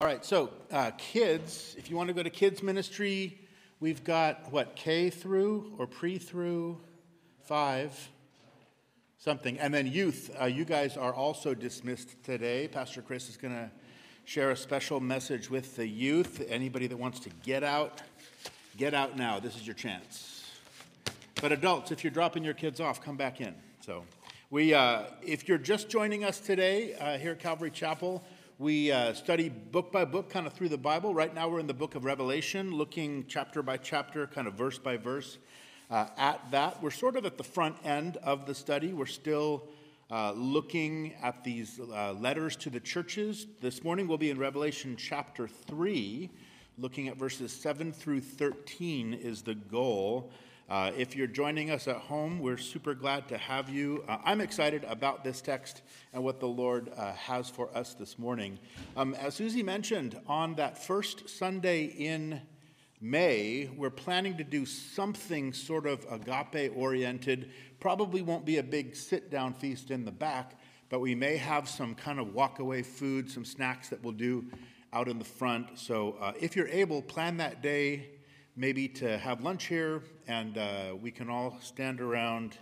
All right, so uh, kids, if you want to go to kids ministry, we've got what, K through or pre through five, something. And then youth, uh, you guys are also dismissed today. Pastor Chris is going to share a special message with the youth. Anybody that wants to get out, get out now. This is your chance. But adults, if you're dropping your kids off, come back in. So, we, uh, if you're just joining us today uh, here at Calvary Chapel, we uh, study book by book, kind of through the Bible. Right now, we're in the book of Revelation, looking chapter by chapter, kind of verse by verse uh, at that. We're sort of at the front end of the study. We're still uh, looking at these uh, letters to the churches. This morning, we'll be in Revelation chapter 3, looking at verses 7 through 13, is the goal. Uh, if you're joining us at home, we're super glad to have you. Uh, I'm excited about this text and what the Lord uh, has for us this morning. Um, as Susie mentioned, on that first Sunday in May, we're planning to do something sort of agape oriented. Probably won't be a big sit down feast in the back, but we may have some kind of walk away food, some snacks that we'll do out in the front. So uh, if you're able, plan that day maybe to have lunch here and uh, we can all stand around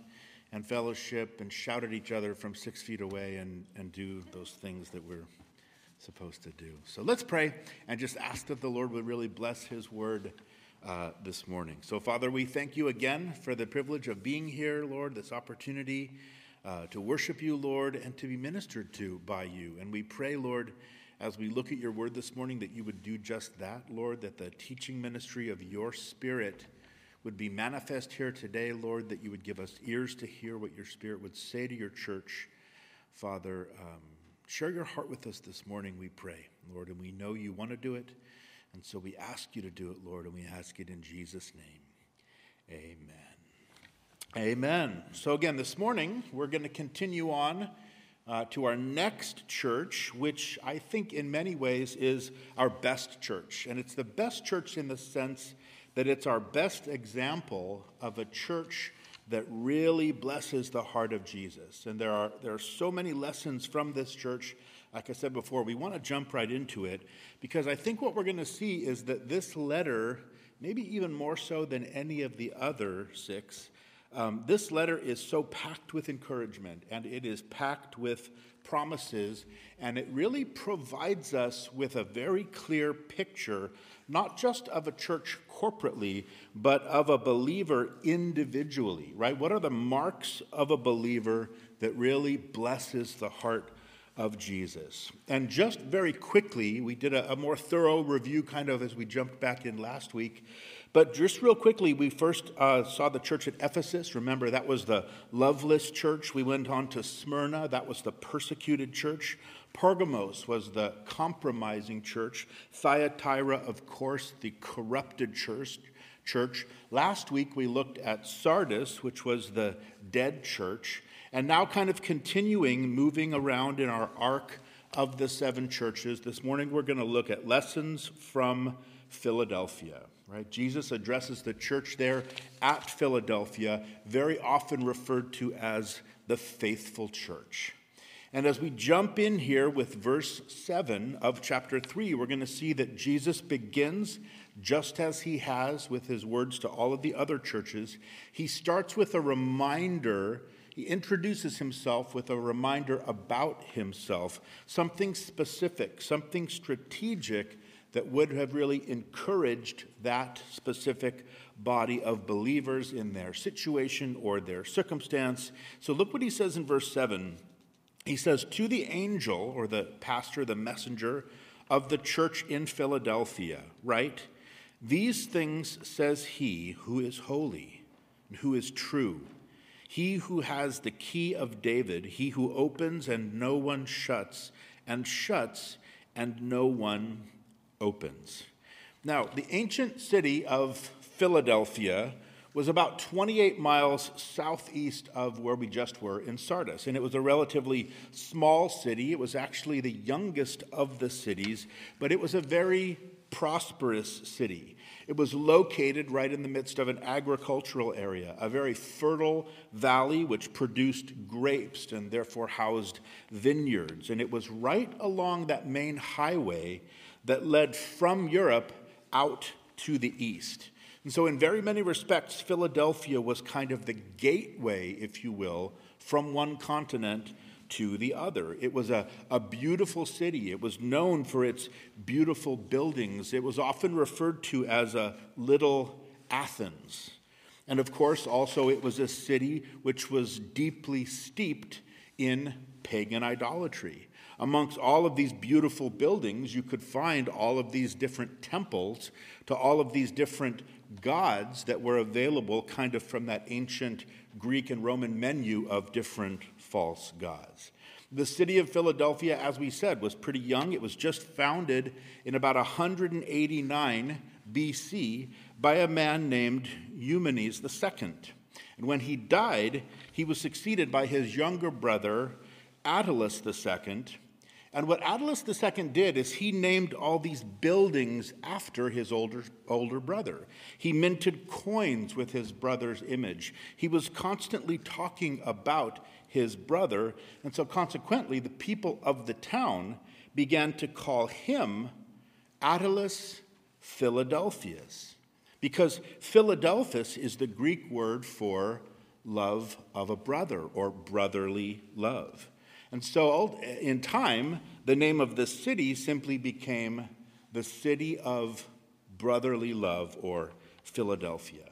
and fellowship and shout at each other from six feet away and, and do those things that we're supposed to do. So let's pray and just ask that the Lord would really bless his word uh, this morning. So, Father, we thank you again for the privilege of being here, Lord, this opportunity uh, to worship you, Lord, and to be ministered to by you. And we pray, Lord, as we look at your word this morning, that you would do just that, Lord, that the teaching ministry of your spirit would be manifest here today, Lord, that you would give us ears to hear what your spirit would say to your church. Father, um, share your heart with us this morning, we pray, Lord, and we know you want to do it. And so we ask you to do it, Lord, and we ask it in Jesus' name. Amen. Amen. So, again, this morning, we're going to continue on uh, to our next church, which I think in many ways is our best church. And it's the best church in the sense that it's our best example of a church that really blesses the heart of Jesus. And there are, there are so many lessons from this church. Like I said before, we want to jump right into it because I think what we're going to see is that this letter, maybe even more so than any of the other six, um, this letter is so packed with encouragement and it is packed with promises, and it really provides us with a very clear picture, not just of a church corporately, but of a believer individually, right? What are the marks of a believer that really blesses the heart of Jesus? And just very quickly, we did a, a more thorough review kind of as we jumped back in last week. But just real quickly, we first uh, saw the church at Ephesus. Remember, that was the loveless church. We went on to Smyrna, that was the persecuted church. Pergamos was the compromising church. Thyatira, of course, the corrupted church. Church. Last week we looked at Sardis, which was the dead church, and now kind of continuing moving around in our arc of the seven churches. This morning we're going to look at lessons from Philadelphia right? Jesus addresses the church there at Philadelphia, very often referred to as the faithful church. And as we jump in here with verse 7 of chapter 3, we're going to see that Jesus begins just as he has with his words to all of the other churches. He starts with a reminder, he introduces himself with a reminder about himself, something specific, something strategic that would have really encouraged that specific body of believers in their situation or their circumstance. So look what he says in verse 7. He says, To the angel, or the pastor, the messenger of the church in Philadelphia, right? These things says he who is holy and who is true, he who has the key of David, he who opens and no one shuts, and shuts and no one opens. Now, the ancient city of Philadelphia was about 28 miles southeast of where we just were in Sardis. And it was a relatively small city. It was actually the youngest of the cities, but it was a very prosperous city. It was located right in the midst of an agricultural area, a very fertile valley which produced grapes and therefore housed vineyards. And it was right along that main highway that led from Europe out to the east. And so, in very many respects, Philadelphia was kind of the gateway, if you will, from one continent to the other. It was a, a beautiful city. It was known for its beautiful buildings. It was often referred to as a little Athens. And of course, also, it was a city which was deeply steeped in pagan idolatry. Amongst all of these beautiful buildings, you could find all of these different temples to all of these different gods that were available kind of from that ancient Greek and Roman menu of different false gods. The city of Philadelphia, as we said, was pretty young. It was just founded in about 189 BC by a man named Eumenes II. And when he died, he was succeeded by his younger brother, Attalus II, and what Attalus II did is he named all these buildings after his older, older brother. He minted coins with his brother's image. He was constantly talking about his brother, and so consequently, the people of the town began to call him Attalus Philadelphus, because Philadelphus is the Greek word for love of a brother or brotherly love. And so, in time, the name of the city simply became the City of Brotherly Love or Philadelphia.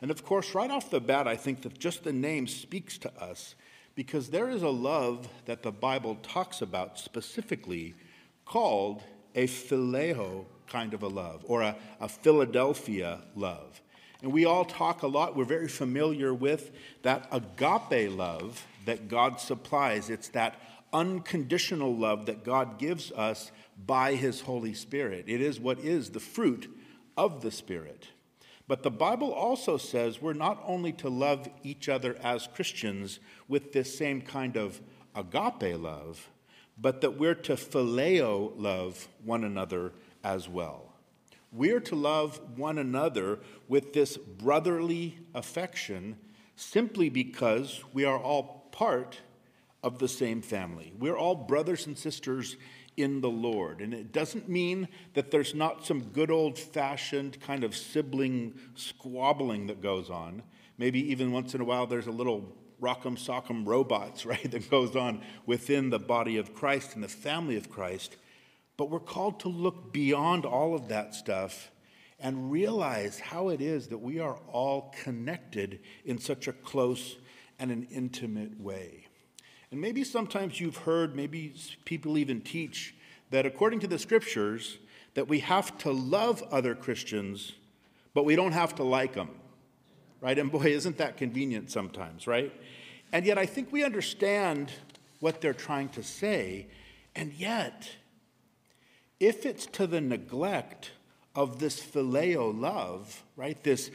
And of course, right off the bat, I think that just the name speaks to us because there is a love that the Bible talks about specifically called a phileo kind of a love or a, a Philadelphia love. And we all talk a lot, we're very familiar with that agape love that God supplies. It's that unconditional love that God gives us by His Holy Spirit. It is what is the fruit of the Spirit. But the Bible also says we're not only to love each other as Christians with this same kind of agape love, but that we're to phileo love one another as well. We're to love one another with this brotherly affection simply because we are all part of the same family. We're all brothers and sisters in the Lord. And it doesn't mean that there's not some good old fashioned kind of sibling squabbling that goes on. Maybe even once in a while there's a little rock'em sock'em robots, right, that goes on within the body of Christ and the family of Christ. But we're called to look beyond all of that stuff and realize how it is that we are all connected in such a close and an intimate way. And maybe sometimes you've heard, maybe people even teach, that according to the scriptures, that we have to love other Christians, but we don't have to like them. Right? And boy, isn't that convenient sometimes, right? And yet I think we understand what they're trying to say, and yet if it's to the neglect of this phileo love, right, this,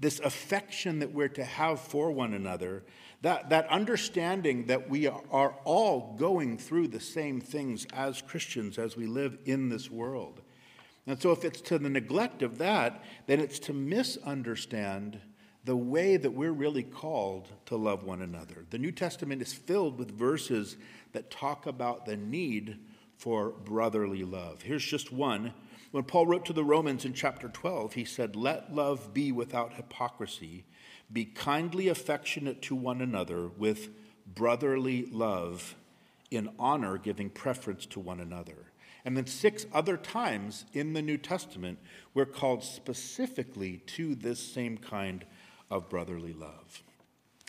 this affection that we're to have for one another, that, that understanding that we are all going through the same things as Christians as we live in this world. And so, if it's to the neglect of that, then it's to misunderstand the way that we're really called to love one another. The New Testament is filled with verses that talk about the need for brotherly love. Here's just one. When Paul wrote to the Romans in chapter 12, he said, Let love be without hypocrisy, be kindly affectionate to one another with brotherly love, in honor, giving preference to one another. And then six other times in the New Testament, we're called specifically to this same kind of brotherly love.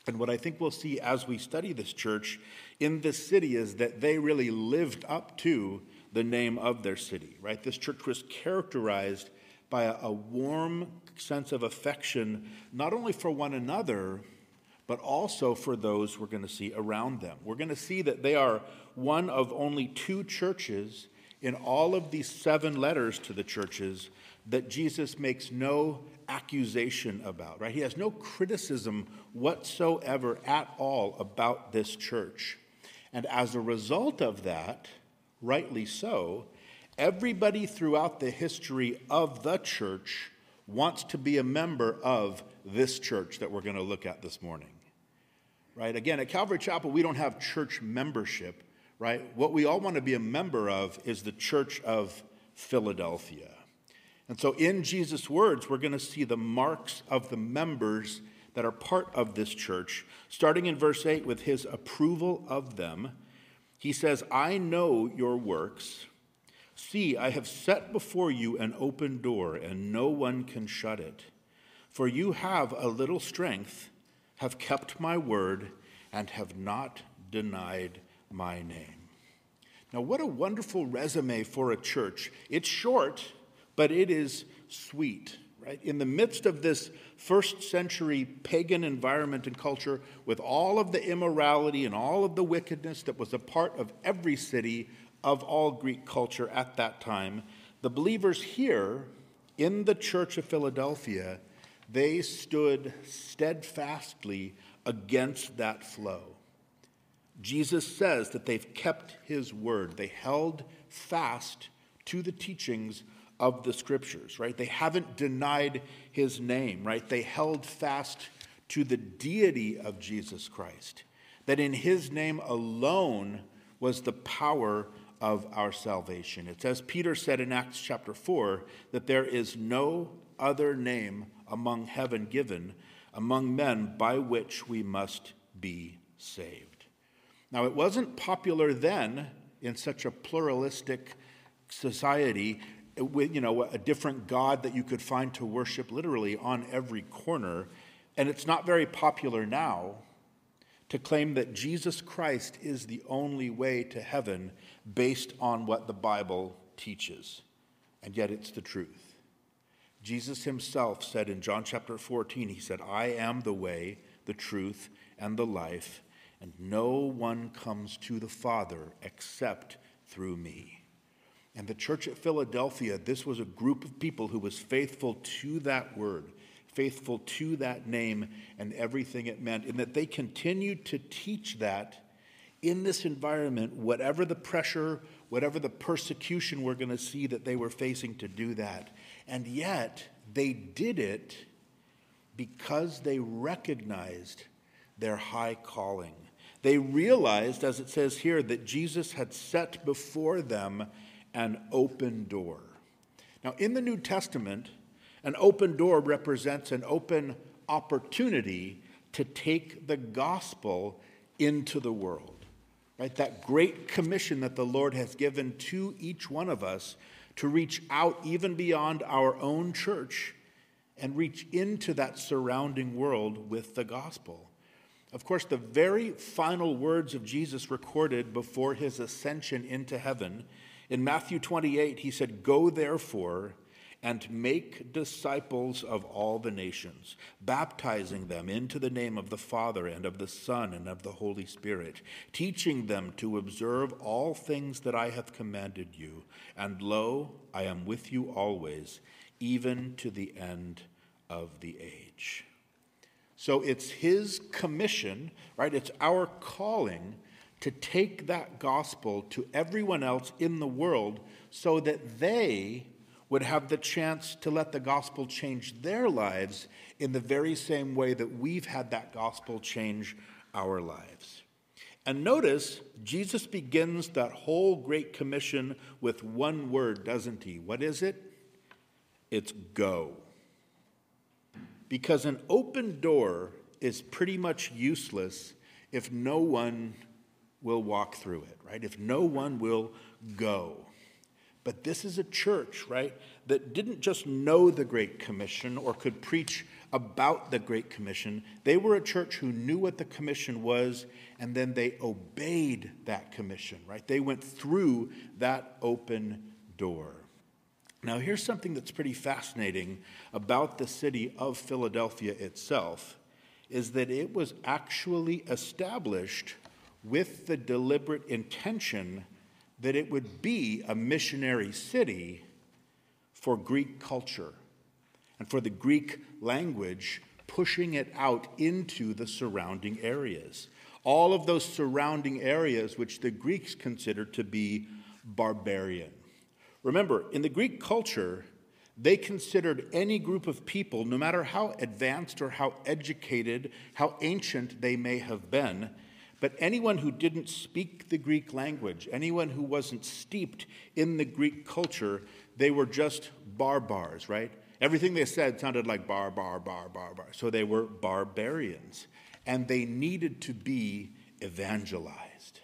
And what I think we'll see as we study this church in this city is that they really lived up to the name of their city, right? This church was characterized by a, warm sense of affection, not only for one another, but also for those we're going to see around them. We're going to see that they are one of only two churches in all of these seven letters to the churches that Jesus makes no accusation about, right? He has no criticism whatsoever at all about this church. And as a result of that, rightly so, everybody throughout the history of the church wants to be a member of this church that we're going to look at this morning. Right? Again, at Calvary Chapel, we don't have church membership, right? What we all want to be a member of is the church of Philadelphia. And so, in Jesus' words, we're going to see the marks of the members that are part of this church, starting in verse 8 with his approval of them. He says, I know your works. See, I have set before you an open door, and no one can shut it. For you have a little strength, have kept my word, and have not denied my name. Now, what a wonderful resume for a church. It's short, but it is sweet, right? In the midst of this first century pagan environment and culture, with all of the immorality and all of the wickedness that was a part of every city of all Greek culture at that time, the believers here in the church of Philadelphia, they stood steadfastly against that flow. Jesus says that they've kept his word. They held fast to the teachings of the scriptures, right? They haven't denied his name, right? They held fast to the deity of Jesus Christ, that in his name alone was the power of our salvation. It's as Peter said in Acts chapter 4 that there is no other name among heaven given among men by which we must be saved. Now, it wasn't popular then in such a pluralistic society with you know a different god that you could find to worship literally on every corner. And it's not very popular now to claim that Jesus Christ is the only way to heaven based on what the Bible teaches. And yet it's the truth. Jesus himself said in John chapter 14 he said I am the way the truth and the life and no one comes to the Father except through me. And the church at Philadelphia, this was a group of people who was faithful to that word, faithful to that name and everything it meant, and that they continued to teach that in this environment, whatever the pressure, whatever the persecution we're going to see that they were facing to do that. And yet, they did it because they recognized their high calling. They realized, as it says here, that Jesus had set before them an open door. Now, in the New Testament, an open door represents an open opportunity to take the gospel into the world. Right? That great commission that the Lord has given to each one of us to reach out even beyond our own church and reach into that surrounding world with the gospel. Of course, the very final words of Jesus recorded before his ascension into heaven, in Matthew 28, he said, Go therefore and make disciples of all the nations, baptizing them into the name of the Father and of the Son and of the Holy Spirit, teaching them to observe all things that I have commanded you. And lo, I am with you always, even to the end of the age. So it's his commission, right? It's our calling to take that gospel to everyone else in the world so that they would have the chance to let the gospel change their lives in the very same way that we've had that gospel change our lives. And notice, Jesus begins that whole Great Commission with one word, doesn't he? What is it? It's go because an open door is pretty much useless if no one will walk through it, right? If no one will go. But this is a church, right, that didn't just know the Great Commission or could preach about the Great Commission. They were a church who knew what the commission was and then they obeyed that commission, right? They went through that open door. Now, here's something that's pretty fascinating about the city of Philadelphia itself is that it was actually established with the deliberate intention that it would be a missionary city for Greek culture and for the Greek language, pushing it out into the surrounding areas. All of those surrounding areas, which the Greeks considered to be barbarian. Remember, in the Greek culture, they considered any group of people, no matter how advanced or how educated, how ancient they may have been, but anyone who didn't speak the Greek language, anyone who wasn't steeped in the Greek culture, they were just bar bars, right? Everything they said sounded like bar, bar, bar, bar, bar. So they were barbarians. And they needed to be evangelized.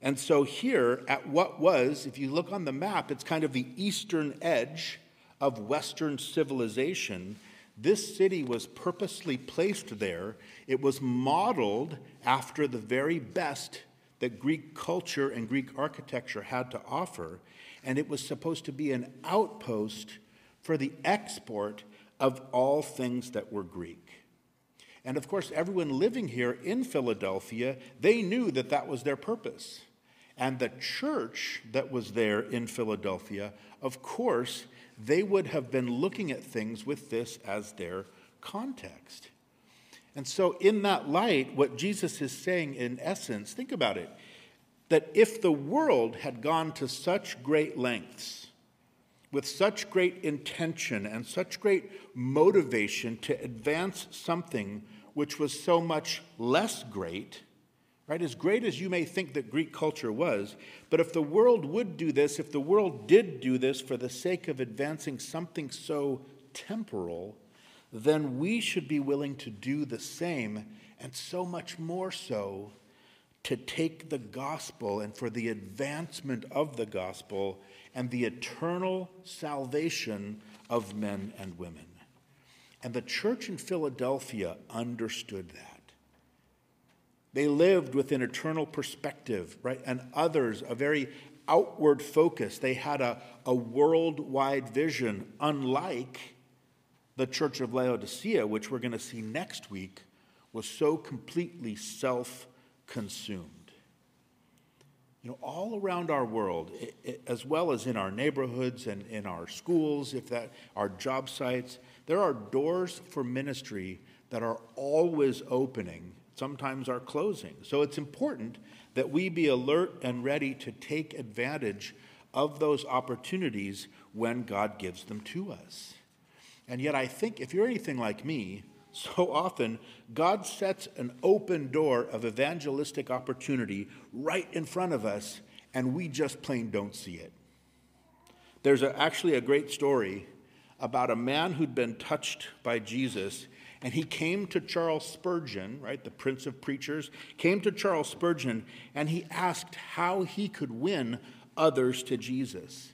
And so here, at what was, if you look on the map, it's kind of the eastern edge of Western civilization. This city was purposely placed there. It was modeled after the very best that Greek culture and Greek architecture had to offer, and it was supposed to be an outpost for the export of all things that were Greek. And of course, everyone living here in Philadelphia, they knew that that was their purpose. And the church that was there in Philadelphia, of course, they would have been looking at things with this as their context. And so, in that light, what Jesus is saying in essence, think about it, that if the world had gone to such great lengths, with such great intention and such great motivation to advance something which was so much less great, right? As great as you may think that Greek culture was, but if the world would do this, if the world did do this for the sake of advancing something so temporal, then we should be willing to do the same, and so much more so to take the gospel and for the advancement of the gospel and the eternal salvation of men and women. And the church in Philadelphia understood that. They lived with an eternal perspective, right? And others, a very outward focus. They had a, a worldwide vision, unlike the church of Laodicea, which we're going to see next week, was so completely self consumed. You know, all around our world, as well as in our neighborhoods and in our schools, if that our job sites, there are doors for ministry that are always opening, sometimes are closing. So it's important that we be alert and ready to take advantage of those opportunities when God gives them to us. And yet, I think if you're anything like me, so often God sets an open door of evangelistic opportunity right in front of us, and we just plain don't see it. There's a, actually a great story about a man who'd been touched by Jesus, and he came to Charles Spurgeon, right, the prince of preachers, came to Charles Spurgeon, and he asked how he could win others to Jesus.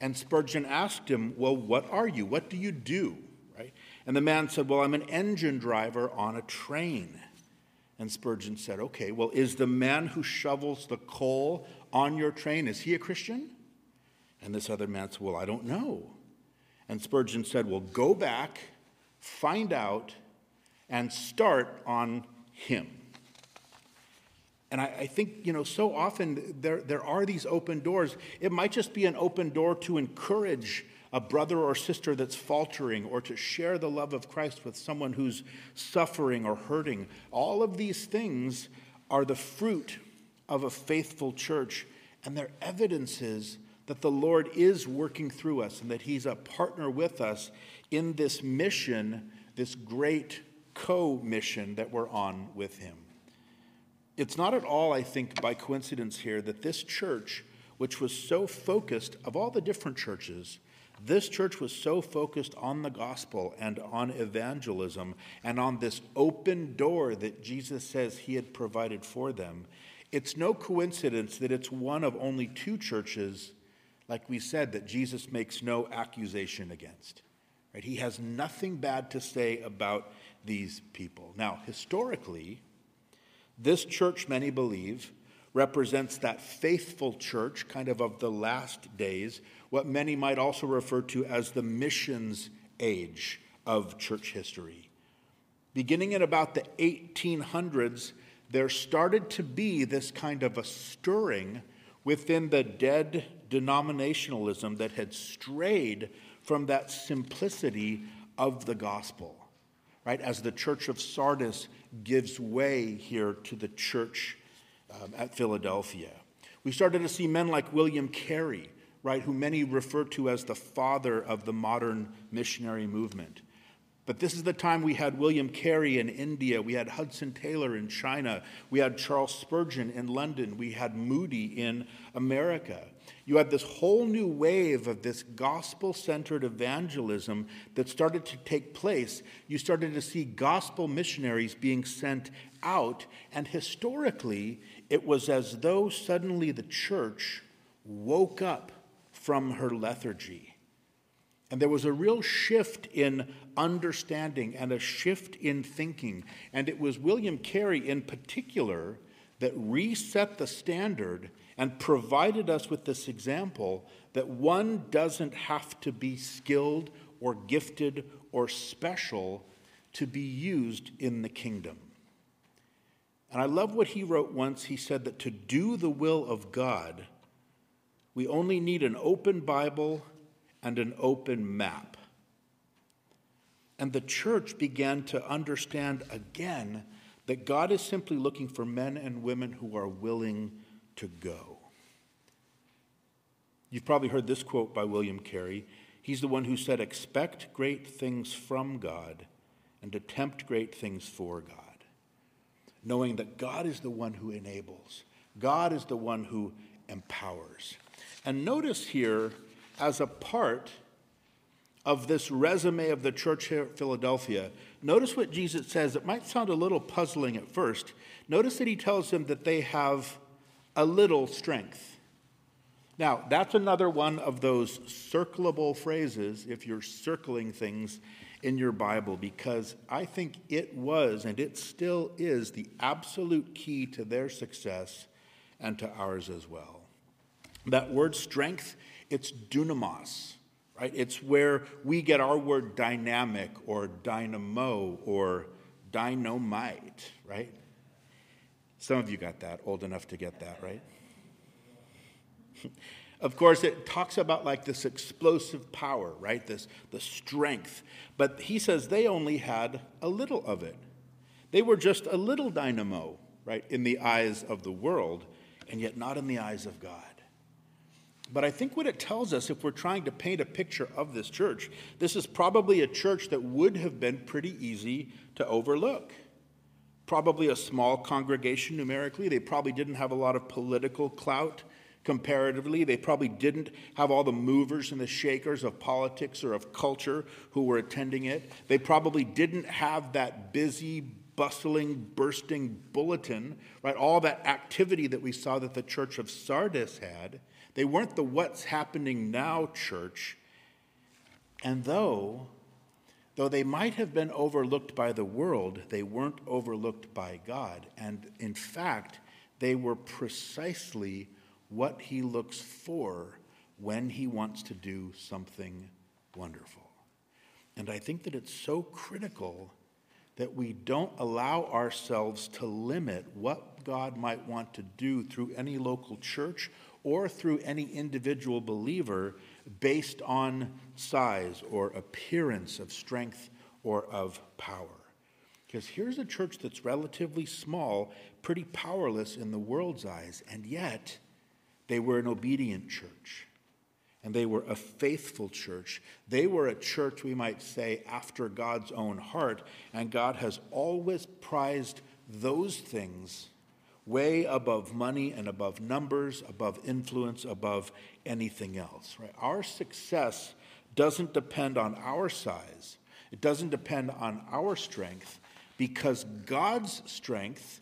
And Spurgeon asked him, Well, what are you? What do you do? Right? And the man said, Well, I'm an engine driver on a train. And Spurgeon said, Okay, well, is the man who shovels the coal on your train, is he a Christian? And this other man said, Well, I don't know. And Spurgeon said, Well, go back, find out, and start on him. And I, I, think, you know, so often there, there are these open doors. It might just be an open door to encourage a brother or sister that's faltering or to share the love of Christ with someone who's suffering or hurting. All of these things are the fruit of a faithful church, and they're evidences that the Lord is working through us and that He's a partner with us in this mission, this great co mission that we're on with Him it's not at all, I think, by coincidence here that this church, which was so focused, of all the different churches, this church was so focused on the gospel and on evangelism and on this open door that Jesus says he had provided for them. It's no coincidence that it's one of only two churches, like we said, that Jesus makes no accusation against. Right? He has nothing bad to say about these people. Now, historically, this church, many believe, represents that faithful church, kind of of the last days, what many might also refer to as the missions age of church history. Beginning in about the 1800s, there started to be this kind of a stirring within the dead denominationalism that had strayed from that simplicity of the gospel right? As the church of Sardis gives way here to the church um, at Philadelphia. We started to see men like William Carey, right, who many refer to as the father of the modern missionary movement. But this is the time we had William Carey in India, we had Hudson Taylor in China, we had Charles Spurgeon in London, we had Moody in America. You had this whole new wave of this gospel centered evangelism that started to take place. You started to see gospel missionaries being sent out, and historically, it was as though suddenly the church woke up from her lethargy. And there was a real shift in understanding and a shift in thinking. And it was William Carey in particular that reset the standard and provided us with this example that one doesn't have to be skilled or gifted or special to be used in the kingdom. And I love what he wrote once. He said that to do the will of God, we only need an open Bible and an open map. And the church began to understand again that God is simply looking for men and women who are willing to go. You've probably heard this quote by William Carey. He's the one who said, Expect great things from God and attempt great things for God. Knowing that God is the one who enables, God is the one who empowers. And notice here, as a part of this resume of the church here at Philadelphia, notice what Jesus says. It might sound a little puzzling at first. Notice that he tells them that they have a little strength. Now, that's another one of those circlable phrases if you're circling things in your Bible, because I think it was and it still is the absolute key to their success and to ours as well. That word strength, it's dunamis, right? It's where we get our word dynamic or dynamo or dynamite, right? Some of you got that, old enough to get that, right? of course, it talks about like this explosive power, right? This the strength. But he says they only had a little of it. They were just a little dynamo, right, in the eyes of the world, and yet not in the eyes of God. But I think what it tells us, if we're trying to paint a picture of this church, this is probably a church that would have been pretty easy to overlook. Probably a small congregation numerically. They probably didn't have a lot of political clout comparatively. They probably didn't have all the movers and the shakers of politics or of culture who were attending it. They probably didn't have that busy, bustling, bursting bulletin, right? All that activity that we saw that the church of Sardis had. They weren't the what's happening now church. And though though they might have been overlooked by the world, they weren't overlooked by God. And in fact, they were precisely what he looks for when he wants to do something wonderful. And I think that it's so critical that we don't allow ourselves to limit what God might want to do through any local church or through any individual believer based on size or appearance of strength or of power. Because here's a church that's relatively small, pretty powerless in the world's eyes, and yet they were an obedient church. And they were a faithful church. They were a church, we might say, after God's own heart. And God has always prized those things way above money and above numbers, above influence, above anything else. Right? Our success doesn't depend on our size, it doesn't depend on our strength, because God's strength,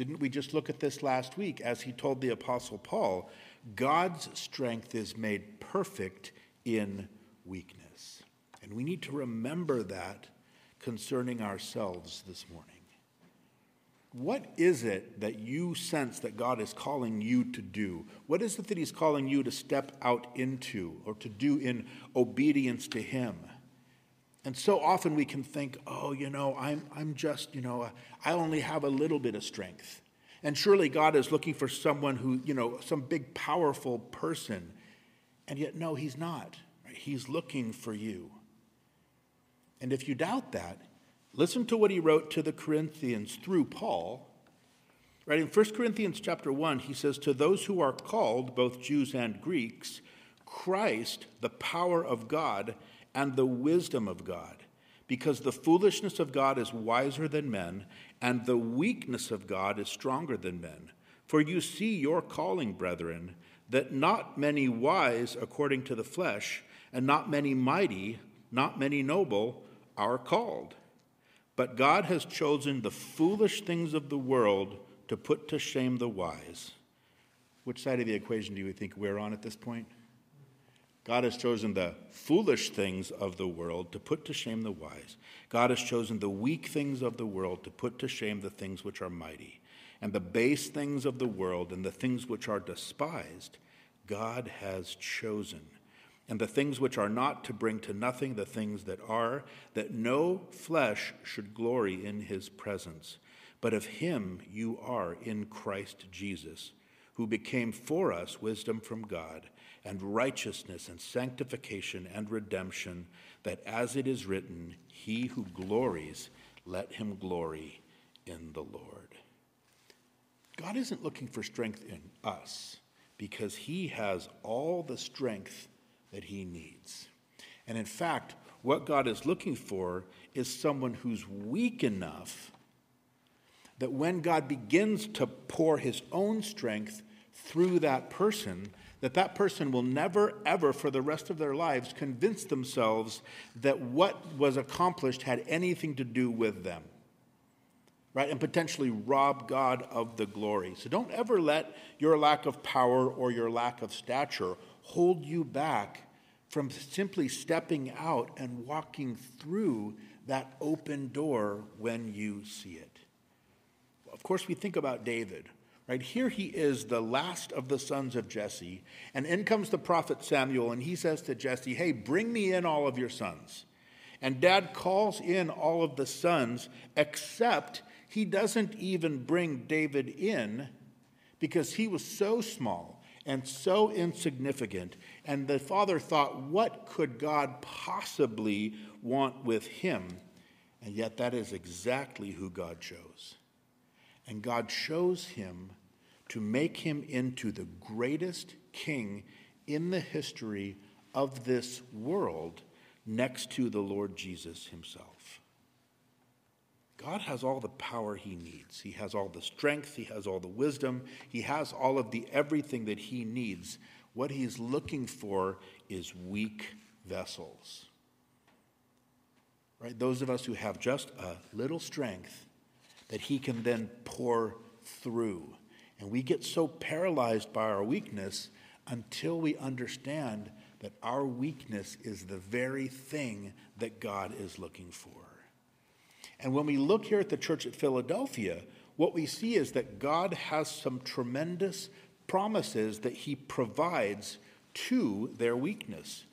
didn't we just look at this last week as he told the Apostle Paul? God's strength is made perfect in weakness. And we need to remember that concerning ourselves this morning. What is it that you sense that God is calling you to do? What is it that He's calling you to step out into or to do in obedience to Him? And so often we can think, oh, you know, I'm, I'm just, you know, I only have a little bit of strength. And surely God is looking for someone who, you know, some big, powerful person. And yet, no, He's not. He's looking for you. And if you doubt that, Listen to what he wrote to the Corinthians through Paul. Right in 1 Corinthians chapter 1, he says, To those who are called, both Jews and Greeks, Christ, the power of God and the wisdom of God. Because the foolishness of God is wiser than men, and the weakness of God is stronger than men. For you see your calling, brethren, that not many wise according to the flesh, and not many mighty, not many noble, are called. But God has chosen the foolish things of the world to put to shame the wise. Which side of the equation do you think we're on at this point? God has chosen the foolish things of the world to put to shame the wise. God has chosen the weak things of the world to put to shame the things which are mighty. And the base things of the world and the things which are despised, God has chosen. And the things which are not to bring to nothing the things that are, that no flesh should glory in his presence. But of him you are in Christ Jesus, who became for us wisdom from God and righteousness and sanctification and redemption, that as it is written, He who glories, let him glory in the Lord. God isn't looking for strength in us because He has all the strength that He needs. And in fact, what God is looking for is someone who's weak enough that when God begins to pour His own strength through that person, that that person will never ever for the rest of their lives convince themselves that what was accomplished had anything to do with them right and potentially rob god of the glory. So don't ever let your lack of power or your lack of stature hold you back from simply stepping out and walking through that open door when you see it. Of course we think about david Right here he is the last of the sons of Jesse, and in comes the prophet Samuel, and he says to Jesse, "Hey, bring me in all of your sons." And dad calls in all of the sons, except he doesn't even bring David in because he was so small and so insignificant. And the father thought, what could God possibly want with him? And yet, that is exactly who God chose. And God chose him to make him into the greatest king in the history of this world next to the Lord Jesus himself. God has all the power he needs. He has all the strength, he has all the wisdom, he has all of the everything that he needs. What he's looking for is weak vessels. Right? Those of us who have just a little strength that he can then pour through and we get so paralyzed by our weakness until we understand that our weakness is the very thing that God is looking for. And when we look here at the church at Philadelphia, what we see is that God has some tremendous promises that He provides to their weakness.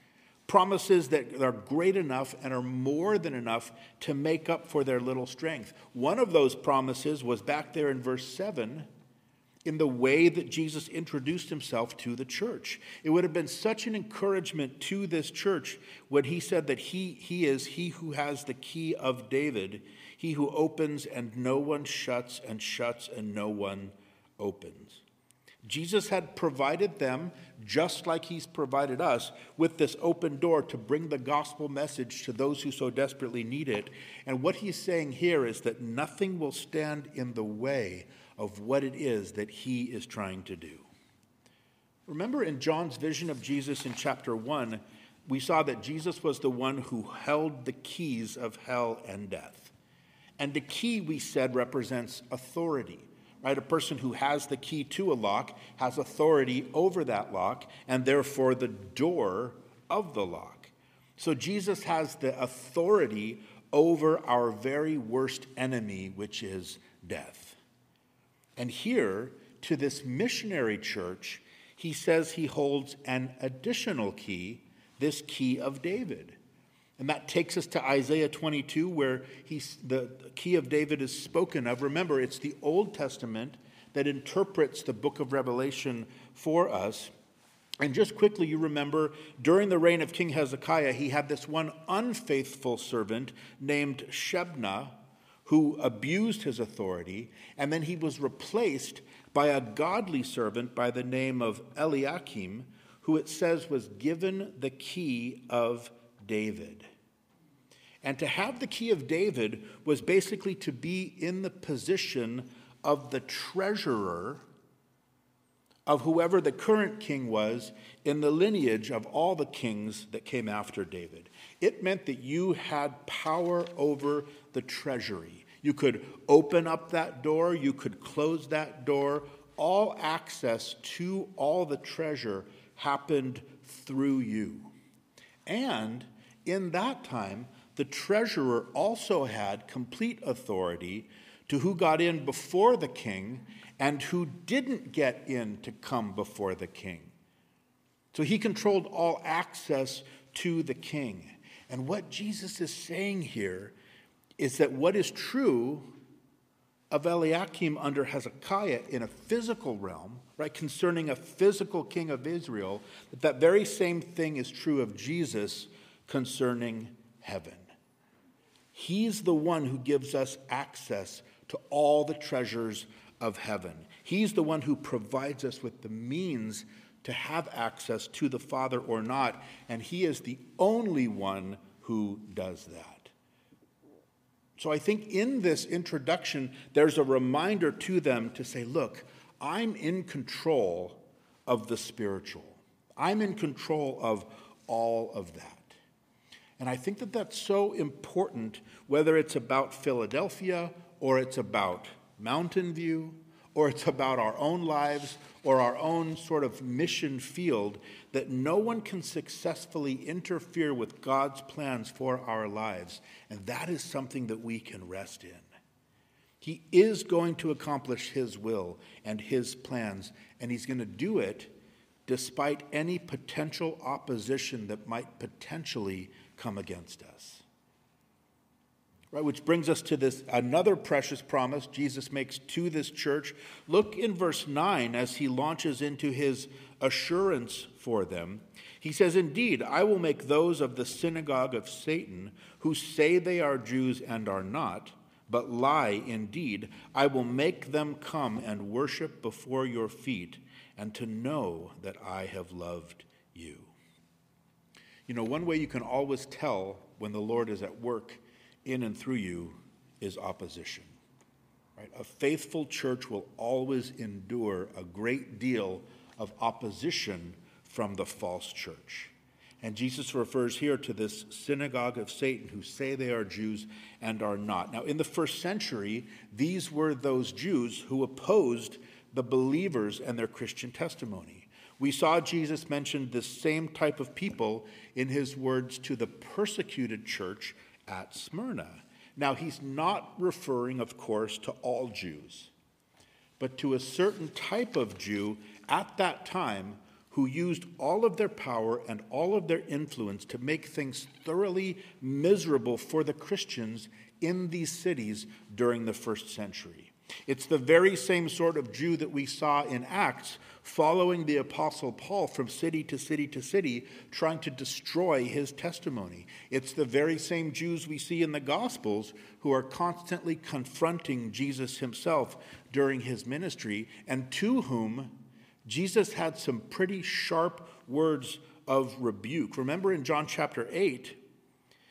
Promises that are great enough and are more than enough to make up for their little strength. One of those promises was back there in verse 7 in the way that Jesus introduced himself to the church. It would have been such an encouragement to this church when he said that he, he is he who has the key of David, he who opens and no one shuts, and shuts and no one opens. Jesus had provided them, just like he's provided us, with this open door to bring the gospel message to those who so desperately need it. And what he's saying here is that nothing will stand in the way of what it is that he is trying to do. Remember in John's vision of Jesus in chapter 1, we saw that Jesus was the one who held the keys of hell and death. And the key, we said, represents authority, right? A person who has the key to a lock has authority over that lock and therefore the door of the lock. So Jesus has the authority over our very worst enemy, which is death. And here, to this missionary church, he says he holds an additional key, this key of David. And that takes us to Isaiah 22, where he's, the key of David is spoken of. Remember, it's the Old Testament that interprets the book of Revelation for us. And just quickly, you remember during the reign of King Hezekiah, he had this one unfaithful servant named Shebna who abused his authority, and then he was replaced by a godly servant by the name of Eliakim, who it says was given the key of David. And to have the key of David was basically to be in the position of the treasurer of whoever the current king was in the lineage of all the kings that came after David. It meant that you had power over the treasury. You could open up that door, you could close that door. All access to all the treasure happened through you. And in that time, the treasurer also had complete authority to who got in before the king and who didn't get in to come before the king. So he controlled all access to the king. And what Jesus is saying here is that what is true of Eliakim under Hezekiah in a physical realm, right, concerning a physical king of Israel, that that very same thing is true of Jesus concerning heaven. He's the one who gives us access to all the treasures of heaven. He's the one who provides us with the means to have access to the Father or not, and He is the only one who does that. So I think in this introduction, there's a reminder to them to say, look, I'm in control of the spiritual, I'm in control of all of that. And I think that that's so important, whether it's about Philadelphia or it's about Mountain View, or it's about our own lives or our own sort of mission field, that no one can successfully interfere with God's plans for our lives. And that is something that we can rest in. He is going to accomplish His will and His plans, and He's going to do it despite any potential opposition that might potentially come against us. Right, which brings us to this another precious promise Jesus makes to this church. Look in verse 9 as he launches into his assurance for them. He says, Indeed, I will make those of the synagogue of Satan who say they are Jews and are not, but lie indeed. I will make them come and worship before your feet, and to know that I have loved you. You know, one way you can always tell when the Lord is at work in and through you is opposition. Right? A faithful church will always endure a great deal of opposition from the false church. And Jesus refers here to this synagogue of Satan who say they are Jews and are not. Now, in the first century, these were those Jews who opposed the believers and their Christian testimony. We saw Jesus mention the same type of people in his words to the persecuted church at Smyrna. Now, he's not referring, of course, to all Jews, but to a certain type of Jew at that time who used all of their power and all of their influence to make things thoroughly miserable for the Christians in these cities during the first century. It's the very same sort of Jew that we saw in Acts following the Apostle Paul from city to city to city, trying to destroy his testimony. It's the very same Jews we see in the Gospels who are constantly confronting Jesus himself during his ministry, and to whom Jesus had some pretty sharp words of rebuke. Remember in John chapter 8,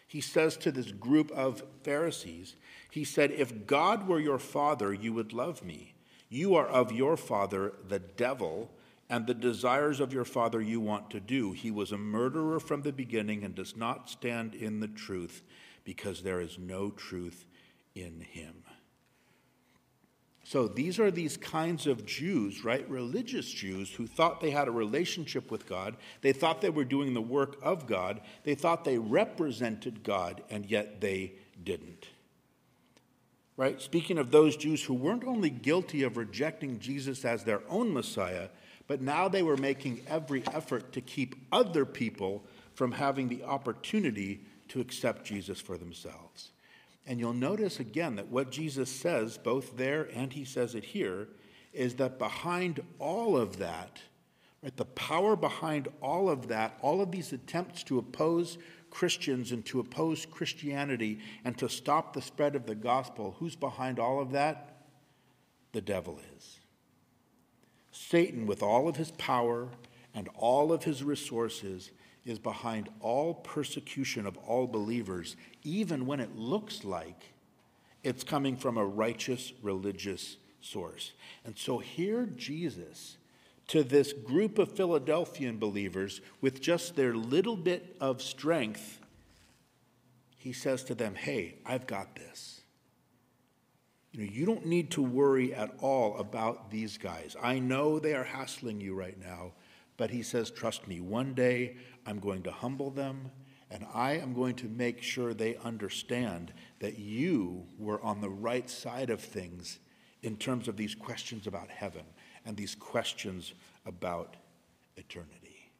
he says to this group of Pharisees, he said, If God were your father, you would love me. You are of your father, the devil, and the desires of your father you want to do. He was a murderer from the beginning and does not stand in the truth because there is no truth in him. So these are these kinds of Jews, right? Religious Jews who thought they had a relationship with God. They thought they were doing the work of God. They thought they represented God, and yet they didn't. Right? Speaking of those Jews who weren't only guilty of rejecting Jesus as their own Messiah, but now they were making every effort to keep other people from having the opportunity to accept Jesus for themselves. And you'll notice again that what Jesus says, both there and he says it here, is that behind all of that, right, the power behind all of that, all of these attempts to oppose Christians and to oppose Christianity and to stop the spread of the gospel, who's behind all of that? The devil is. Satan, with all of his power and all of his resources, is behind all persecution of all believers, even when it looks like it's coming from a righteous religious source. And so here Jesus to this group of Philadelphian believers with just their little bit of strength, he says to them, Hey, I've got this. You know, you don't need to worry at all about these guys. I know they are hassling you right now, but he says, Trust me, one day I'm going to humble them and I am going to make sure they understand that you were on the right side of things in terms of these questions about heaven and these questions about eternity.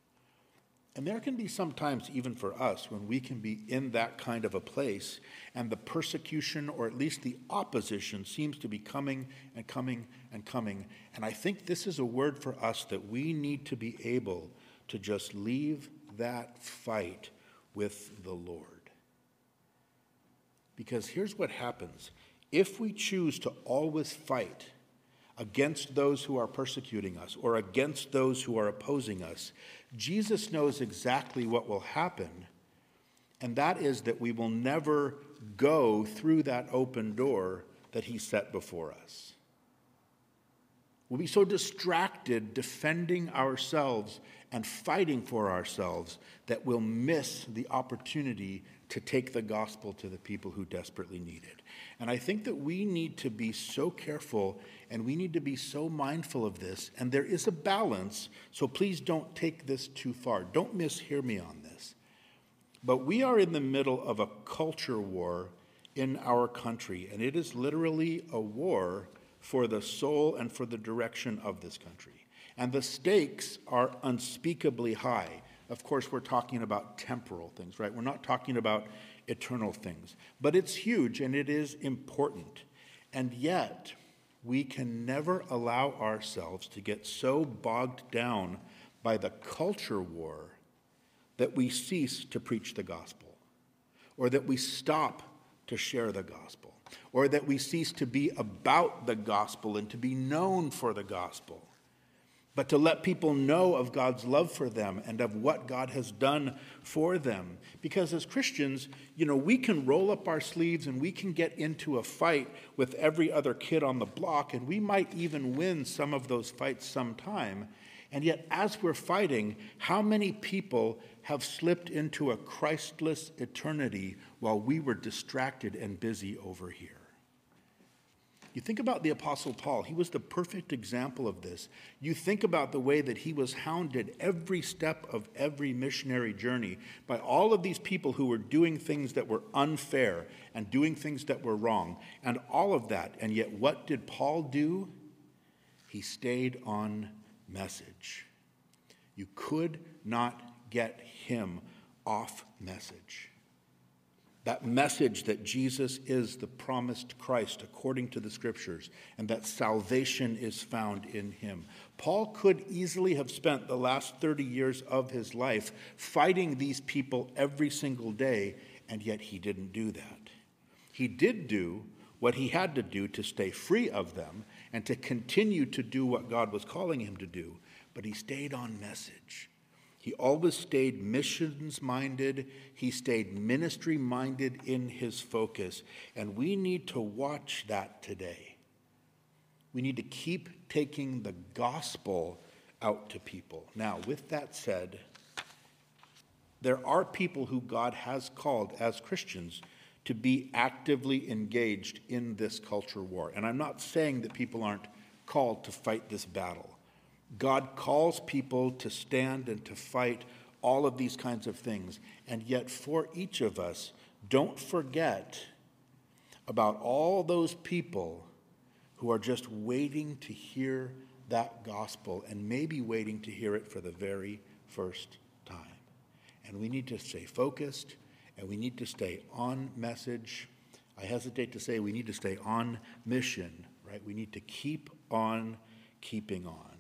And there can be sometimes, even for us, when we can be in that kind of a place, and the persecution, or at least the opposition, seems to be coming and coming and coming. And I think this is a word for us that we need to be able to just leave that fight with the Lord. Because here's what happens if we choose to always fight against those who are persecuting us or against those who are opposing us, Jesus knows exactly what will happen, and that is that we will never go through that open door that He set before us. We'll be so distracted defending ourselves and fighting for ourselves that we'll miss the opportunity to take the gospel to the people who desperately need it. And I think that we need to be so careful and we need to be so mindful of this. And there is a balance, so please don't take this too far. Don't mishear me on this. But we are in the middle of a culture war in our country, and it is literally a war for the soul and for the direction of this country. And the stakes are unspeakably high. Of course, we're talking about temporal things, right? We're not talking about eternal things. But it's huge and it is important. And yet, we can never allow ourselves to get so bogged down by the culture war that we cease to preach the gospel, or that we stop to share the gospel, or that we cease to be about the gospel and to be known for the gospel but to let people know of God's love for them and of what God has done for them. Because as Christians, you know, we can roll up our sleeves and we can get into a fight with every other kid on the block, and we might even win some of those fights sometime. And yet, as we're fighting, how many people have slipped into a Christless eternity while we were distracted and busy over here? You think about the Apostle Paul, he was the perfect example of this. You think about the way that he was hounded every step of every missionary journey by all of these people who were doing things that were unfair and doing things that were wrong, and all of that. And yet, what did Paul do? He stayed on message. You could not get him off message. That message that Jesus is the promised Christ according to the scriptures and that salvation is found in him. Paul could easily have spent the last 30 years of his life fighting these people every single day, and yet he didn't do that. He did do what he had to do to stay free of them and to continue to do what God was calling him to do, but he stayed on message. He always stayed missions minded. He stayed ministry minded in his focus. And we need to watch that today. We need to keep taking the gospel out to people. Now, with that said, there are people who God has called as Christians to be actively engaged in this culture war. And I'm not saying that people aren't called to fight this battle. God calls people to stand and to fight all of these kinds of things. And yet, for each of us, don't forget about all those people who are just waiting to hear that gospel and maybe waiting to hear it for the very first time. And we need to stay focused and we need to stay on message. I hesitate to say we need to stay on mission, right? We need to keep on keeping on.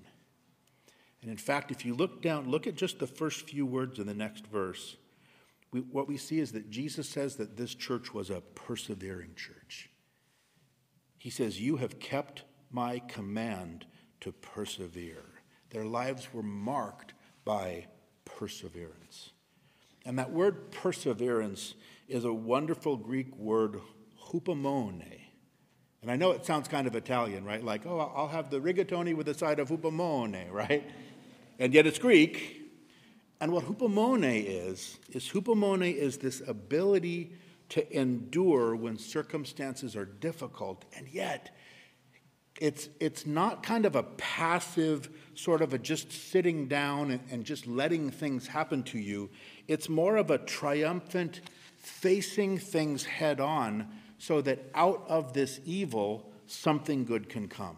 And in fact, if you look down, look at just the first few words in the next verse. We, what we see is that Jesus says that this church was a persevering church. He says, You have kept my command to persevere. Their lives were marked by perseverance. And that word perseverance is a wonderful Greek word, hupomone. And I know it sounds kind of Italian, right? Like, oh, I'll have the rigatoni with a side of hupomone, right? And yet it's Greek. And what hupomone is, is hupomone is this ability to endure when circumstances are difficult, and yet it's, it's not kind of a passive sort of a just sitting down and, and just letting things happen to you. It's more of a triumphant facing things head on so that out of this evil, something good can come.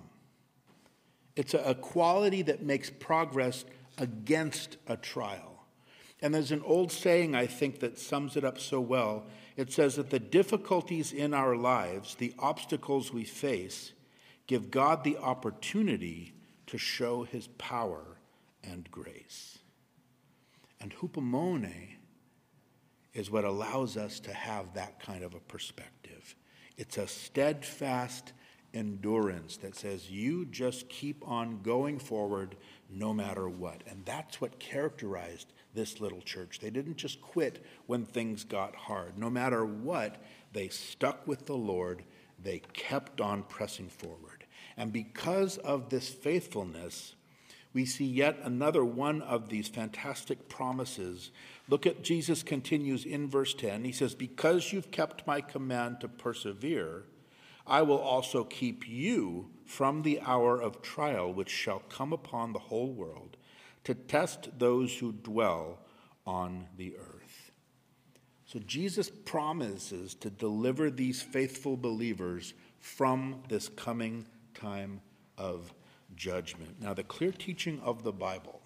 It's a, quality that makes progress against a trial. And there's an old saying, I think, that sums it up so well. It says that the difficulties in our lives, the obstacles we face, give God the opportunity to show his power and grace. And hupomone is what allows us to have that kind of a perspective. It's a steadfast endurance that says you just keep on going forward no matter what. And that's what characterized this little church. They didn't just quit when things got hard. No matter what, they stuck with the Lord, they kept on pressing forward. And because of this faithfulness, we see yet another one of these fantastic promises. Look at Jesus continues in verse 10. He says, Because you've kept my command to persevere, I will also keep you from the hour of trial which shall come upon the whole world to test those who dwell on the earth. So Jesus promises to deliver these faithful believers from this coming time of judgment. Now, the clear teaching of the Bible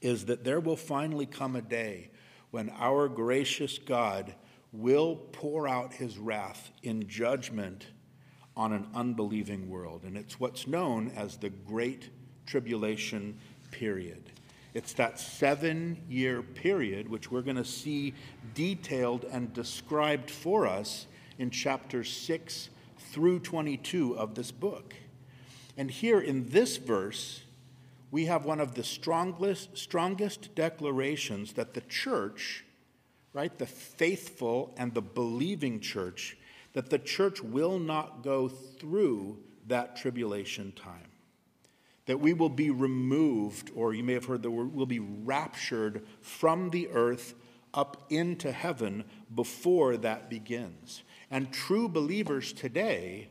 is that there will finally come a day when our gracious God will pour out his wrath in judgment on an unbelieving world. And it's what's known as the Great Tribulation period. It's that seven year period, which we're going to see detailed and described for us in chapters 6 through 22 of this book. And here in this verse, we have one of the strongest, strongest declarations that the church, right, the faithful and the believing church, that the church will not go through that tribulation time. That we will be removed, or you may have heard the word, will be raptured from the earth up into heaven before that begins. And true believers today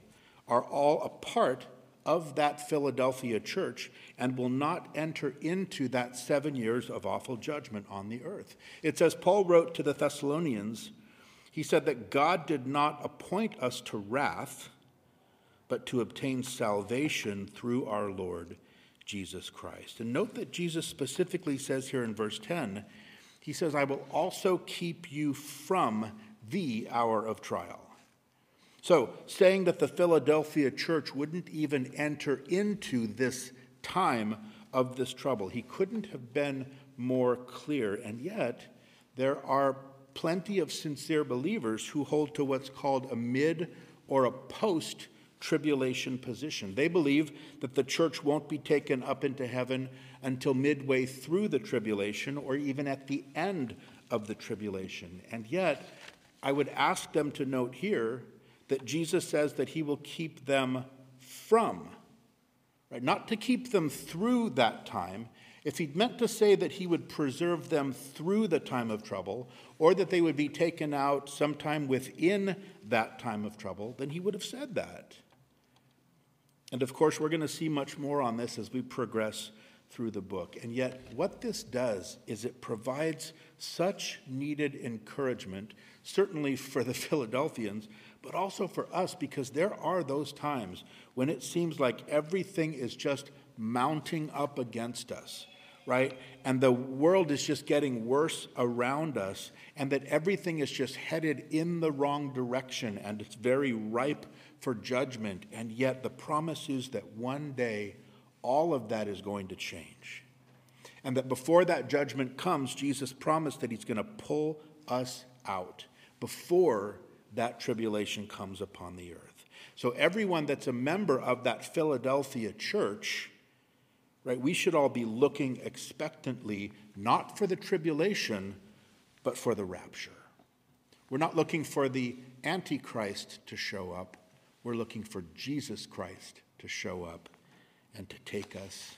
are all a part of that Philadelphia church and will not enter into that seven years of awful judgment on the earth. It's as Paul wrote to the Thessalonians, he said that God did not appoint us to wrath, but to obtain salvation through our Lord Jesus Christ. And note that Jesus specifically says here in verse 10, he says, I will also keep you from the hour of trial. So, saying that the Philadelphia church wouldn't even enter into this time of this trouble, he couldn't have been more clear. And yet, there are plenty of sincere believers who hold to what's called a mid or a post tribulation position. They believe that the church won't be taken up into heaven until midway through the tribulation or even at the end of the tribulation. And yet, I would ask them to note here that Jesus says that he will keep them from, right? Not to keep them through that time. If he'd meant to say that he would preserve them through the time of trouble, or that they would be taken out sometime within that time of trouble, then he would have said that. And of course, we're going to see much more on this as we progress through the book. And yet, what this does is it provides such needed encouragement, certainly for the Philadelphians, but also for us because there are those times when it seems like everything is just mounting up against us, right? And the world is just getting worse around us, and that everything is just headed in the wrong direction and it's very ripe for judgment. And yet, the promise is that one day all of that is going to change. And that before that judgment comes, Jesus promised that he's going to pull us out before that tribulation comes upon the earth. So, everyone that's a member of that Philadelphia church, right, we should all be looking expectantly, not for the tribulation, but for the rapture. We're not looking for the Antichrist to show up. We're looking for Jesus Christ to show up and to take us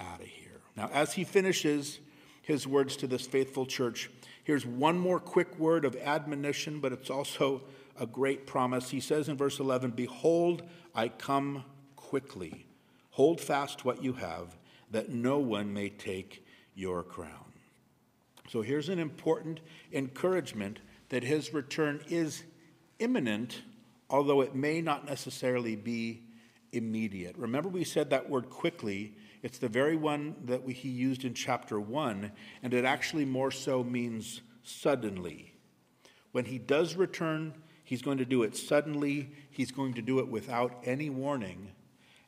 out of here. Now, as he finishes his words to this faithful church, here's one more quick word of admonition, but it's also a great promise. He says in verse 11 Behold, I come quickly. Hold fast what you have, that no one may take your crown. So here's an important encouragement that his return is imminent, although it may not necessarily be immediate. Remember, we said that word quickly. It's the very one that we, he used in chapter 1, and it actually more so means suddenly. When he does return, he's going to do it suddenly, he's going to do it without any warning.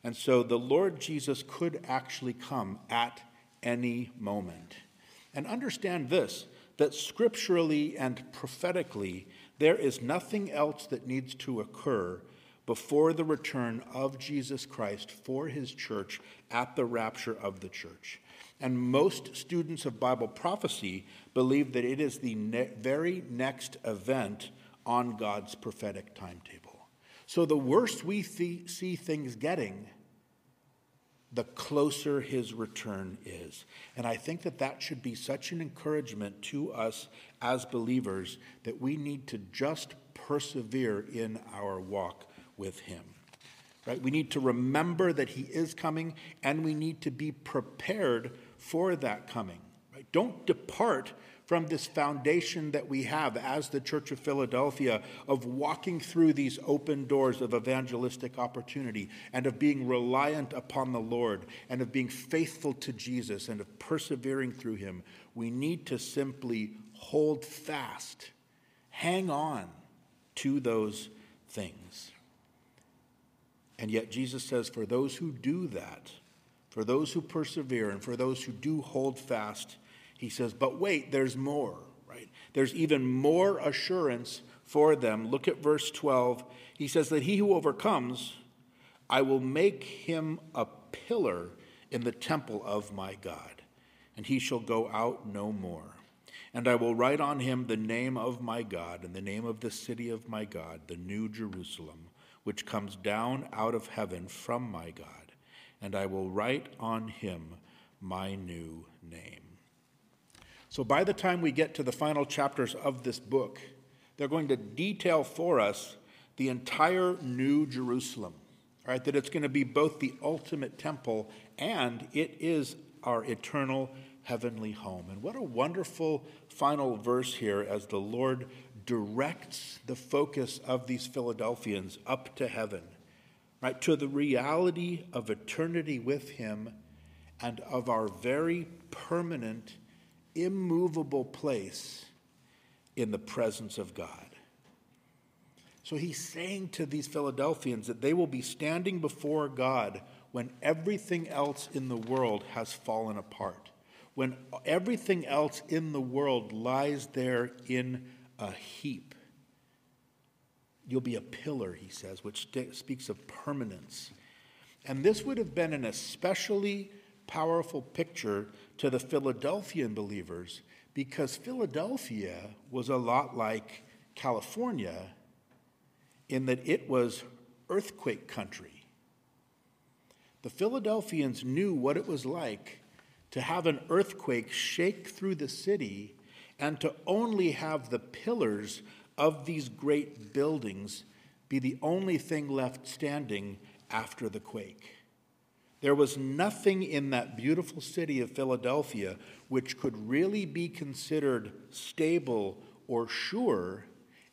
And so the Lord Jesus could actually come at any moment. And understand this that scripturally and prophetically, there is nothing else that needs to occur before the return of Jesus Christ for his church at the rapture of the church. And most students of Bible prophecy believe that it is the ne- very next event on God's prophetic timetable. So the worse we see things getting, the closer his return is. And I think that that should be such an encouragement to us as believers that we need to just persevere in our walk with him. Right? We need to remember that he is coming and we need to be prepared for that coming. Right? Don't depart from this foundation that we have as the Church of Philadelphia of walking through these open doors of evangelistic opportunity and of being reliant upon the Lord and of being faithful to Jesus and of persevering through Him, we need to simply hold fast, hang on to those things. And yet, Jesus says, for those who do that, for those who persevere, and for those who do hold fast, he says, but wait, there's more, right? There's even more assurance for them. Look at verse 12. He says that he who overcomes, I will make him a pillar in the temple of my God, and he shall go out no more. And I will write on him the name of my God and the name of the city of my God, the new Jerusalem, which comes down out of heaven from my God. And I will write on him my new name. So by the time we get to the final chapters of this book, they're going to detail for us the entire New Jerusalem, right? That it's going to be both the ultimate temple and it is our eternal heavenly home. And what a wonderful final verse here as the Lord directs the focus of these Philadelphians up to heaven, right? To the reality of eternity with Him and of our very permanent immovable place in the presence of God. So he's saying to these Philadelphians that they will be standing before God when everything else in the world has fallen apart, when everything else in the world lies there in a heap. You'll be a pillar, he says, which speaks of permanence. And this would have been an especially powerful picture to the Philadelphian believers because Philadelphia was a lot like California in that it was earthquake country. The Philadelphians knew what it was like to have an earthquake shake through the city and to only have the pillars of these great buildings be the only thing left standing after the quake. There was nothing in that beautiful city of Philadelphia which could really be considered stable or sure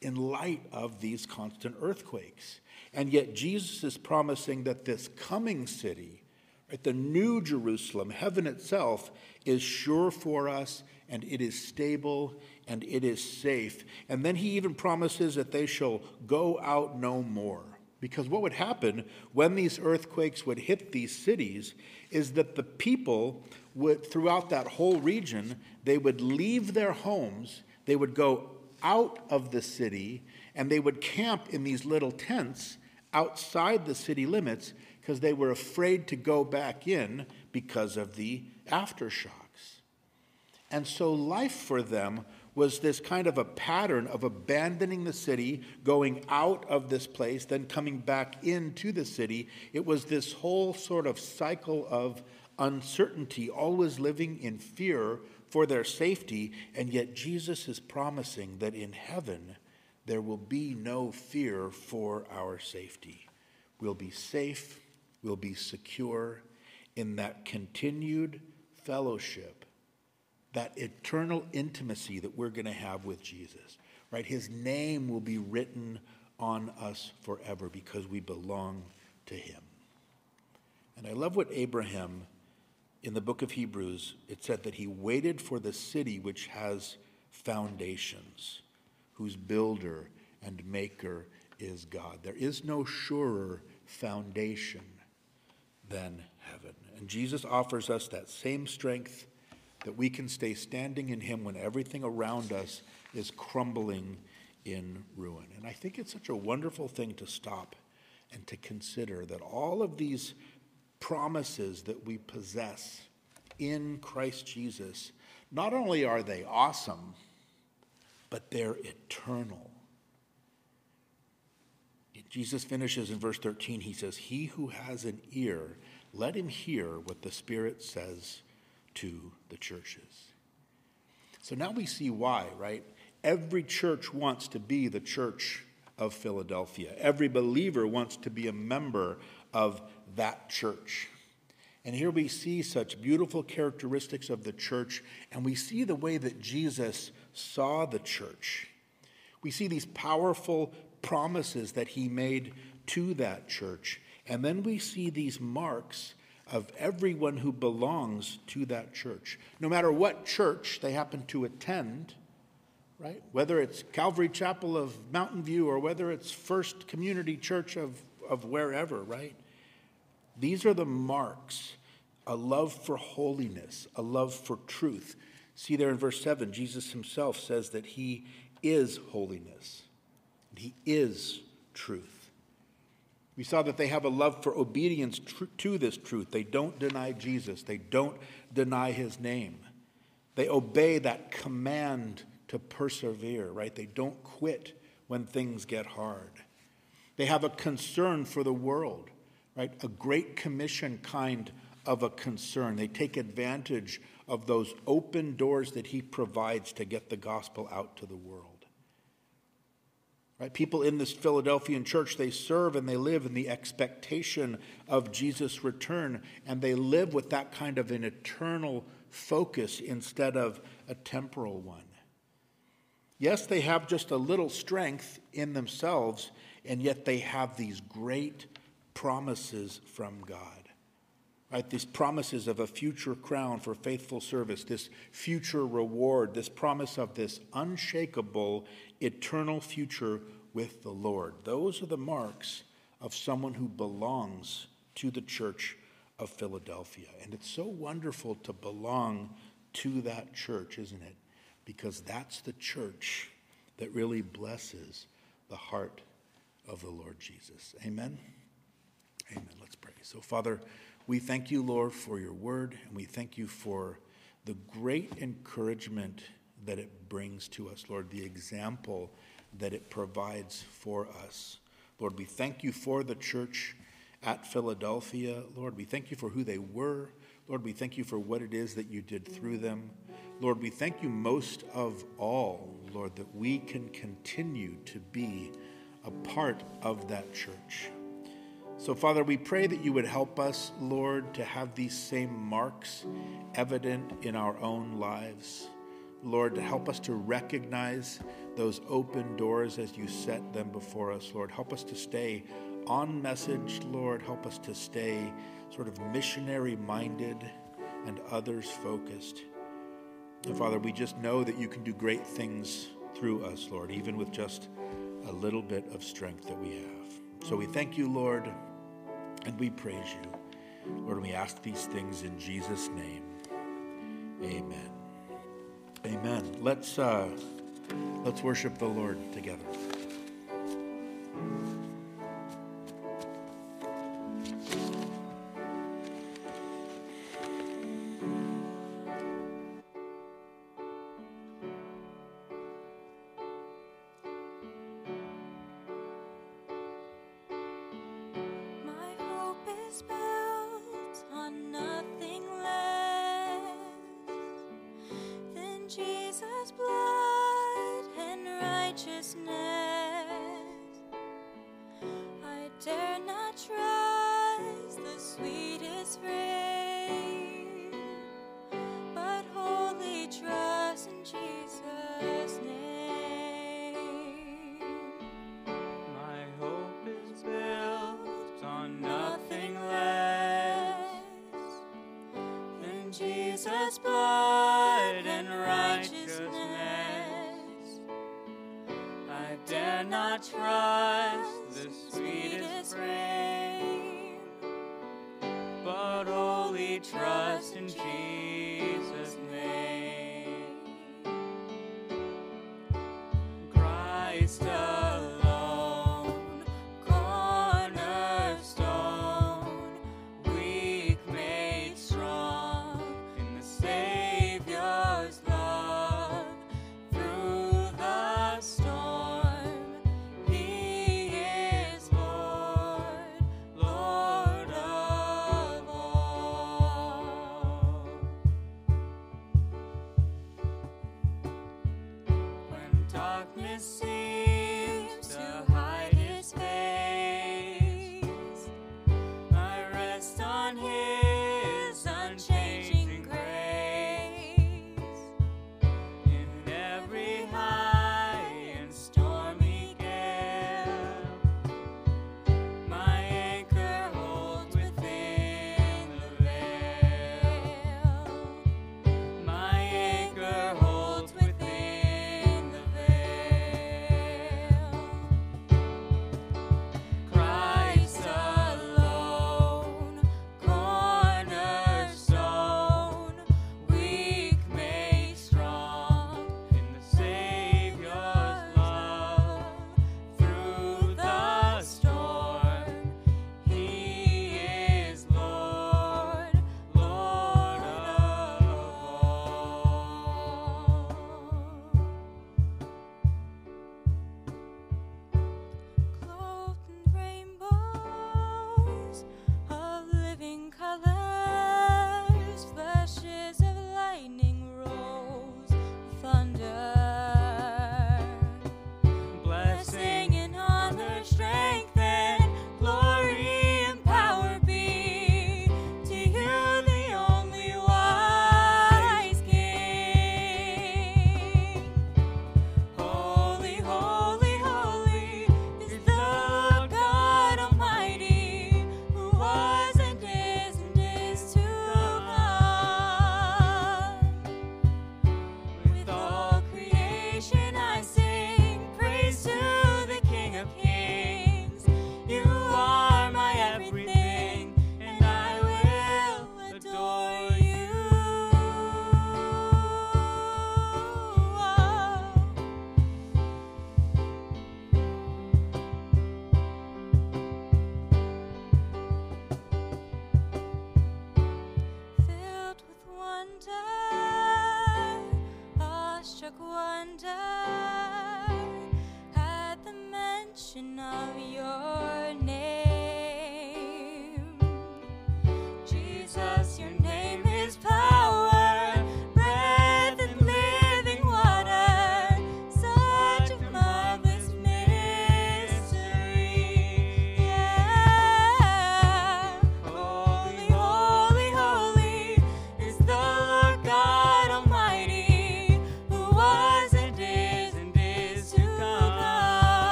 in light of these constant earthquakes. And yet, Jesus is promising that this coming city, right, the new Jerusalem, heaven itself, is sure for us and it is stable and it is safe. And then he even promises that they shall go out no more. Because what would happen when these earthquakes would hit these cities is that the people would, throughout that whole region, they would leave their homes, they would go out of the city, and they would camp in these little tents outside the city limits because they were afraid to go back in because of the aftershocks. And so life for them was this kind of a pattern of abandoning the city, going out of this place, then coming back into the city. It was this whole sort of cycle of uncertainty, always living in fear for their safety. And yet, Jesus is promising that in heaven, there will be no fear for our safety. We'll be safe, we'll be secure in that continued fellowship, that eternal intimacy that we're going to have with Jesus. Right? His name will be written on us forever because we belong to him. And I love what Abraham in the book of Hebrews, it said that he waited for the city which has foundations, whose builder and maker is God. There is no surer foundation than heaven. And Jesus offers us that same strength that we can stay standing in him when everything around us is crumbling in ruin. And I think it's such a wonderful thing to stop and to consider that all of these promises that we possess in Christ Jesus, not only are they awesome, but they're eternal. Jesus finishes in verse 13. He says, He who has an ear, let him hear what the Spirit says to the churches. So now we see why, right? Every church wants to be the church of Philadelphia. Every believer wants to be a member of that church. And here we see such beautiful characteristics of the church, and we see the way that Jesus saw the church. We see these powerful promises that he made to that church. And then we see these marks of everyone who belongs to that church. No matter what church they happen to attend, right? Whether it's Calvary Chapel of Mountain View or whether it's First Community Church of, of wherever, right? These are the marks a love for holiness, a love for truth. See there in verse 7, Jesus himself says that he is holiness, he is truth. We saw that they have a love for obedience to this truth. They don't deny Jesus, they don't deny his name. They obey that command to persevere, right? They don't quit when things get hard. They have a concern for the world right? A great commission kind of a concern. They take advantage of those open doors that he provides to get the gospel out to the world. Right? People in this Philadelphian church, they serve and they live in the expectation of Jesus' return, and they live with that kind of an eternal focus instead of a temporal one. Yes, they have just a little strength in themselves, and yet they have these great promises from God. Right, these promises of a future crown for faithful service, this future reward, this promise of this unshakable eternal future with the Lord. Those are the marks of someone who belongs to the church of Philadelphia. And it's so wonderful to belong to that church, isn't it? Because that's the church that really blesses the heart of the Lord Jesus. Amen. Amen. Let's pray. So, Father, we thank you, Lord, for your word, and we thank you for the great encouragement that it brings to us, Lord, the example that it provides for us. Lord, we thank you for the church at Philadelphia. Lord, we thank you for who they were. Lord, we thank you for what it is that you did through them. Lord, we thank you most of all, Lord, that we can continue to be a part of that church. So, Father, we pray that you would help us, Lord, to have these same marks evident in our own lives. Lord, to help us to recognize those open doors as you set them before us, Lord. Help us to stay on message, Lord. Help us to stay sort of missionary minded and others focused. And Father, we just know that you can do great things through us, Lord, even with just a little bit of strength that we have. So we thank you, Lord. And we praise you. Lord, we ask these things in Jesus' name. Amen. Amen. Let's, uh, let's worship the Lord together.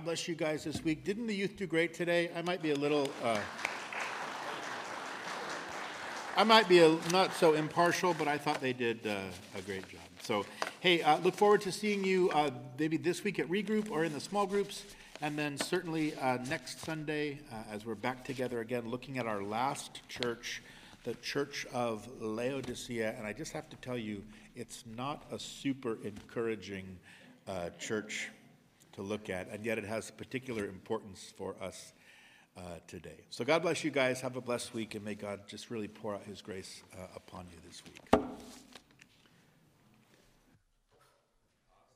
God bless you guys this week. Didn't the youth do great today? I might be a little. Uh, I might be a, not so impartial, but I thought they did uh, a great job. So, hey, uh, look forward to seeing you uh, maybe this week at Regroup or in the small groups, and then certainly uh, next Sunday uh, as we're back together again, looking at our last church, the Church of Laodicea. And I just have to tell you, it's not a super encouraging church to look at, and yet it has particular importance for us uh, today. So God bless you guys. Have a blessed week, and may God just really pour out His grace uh, upon you this week.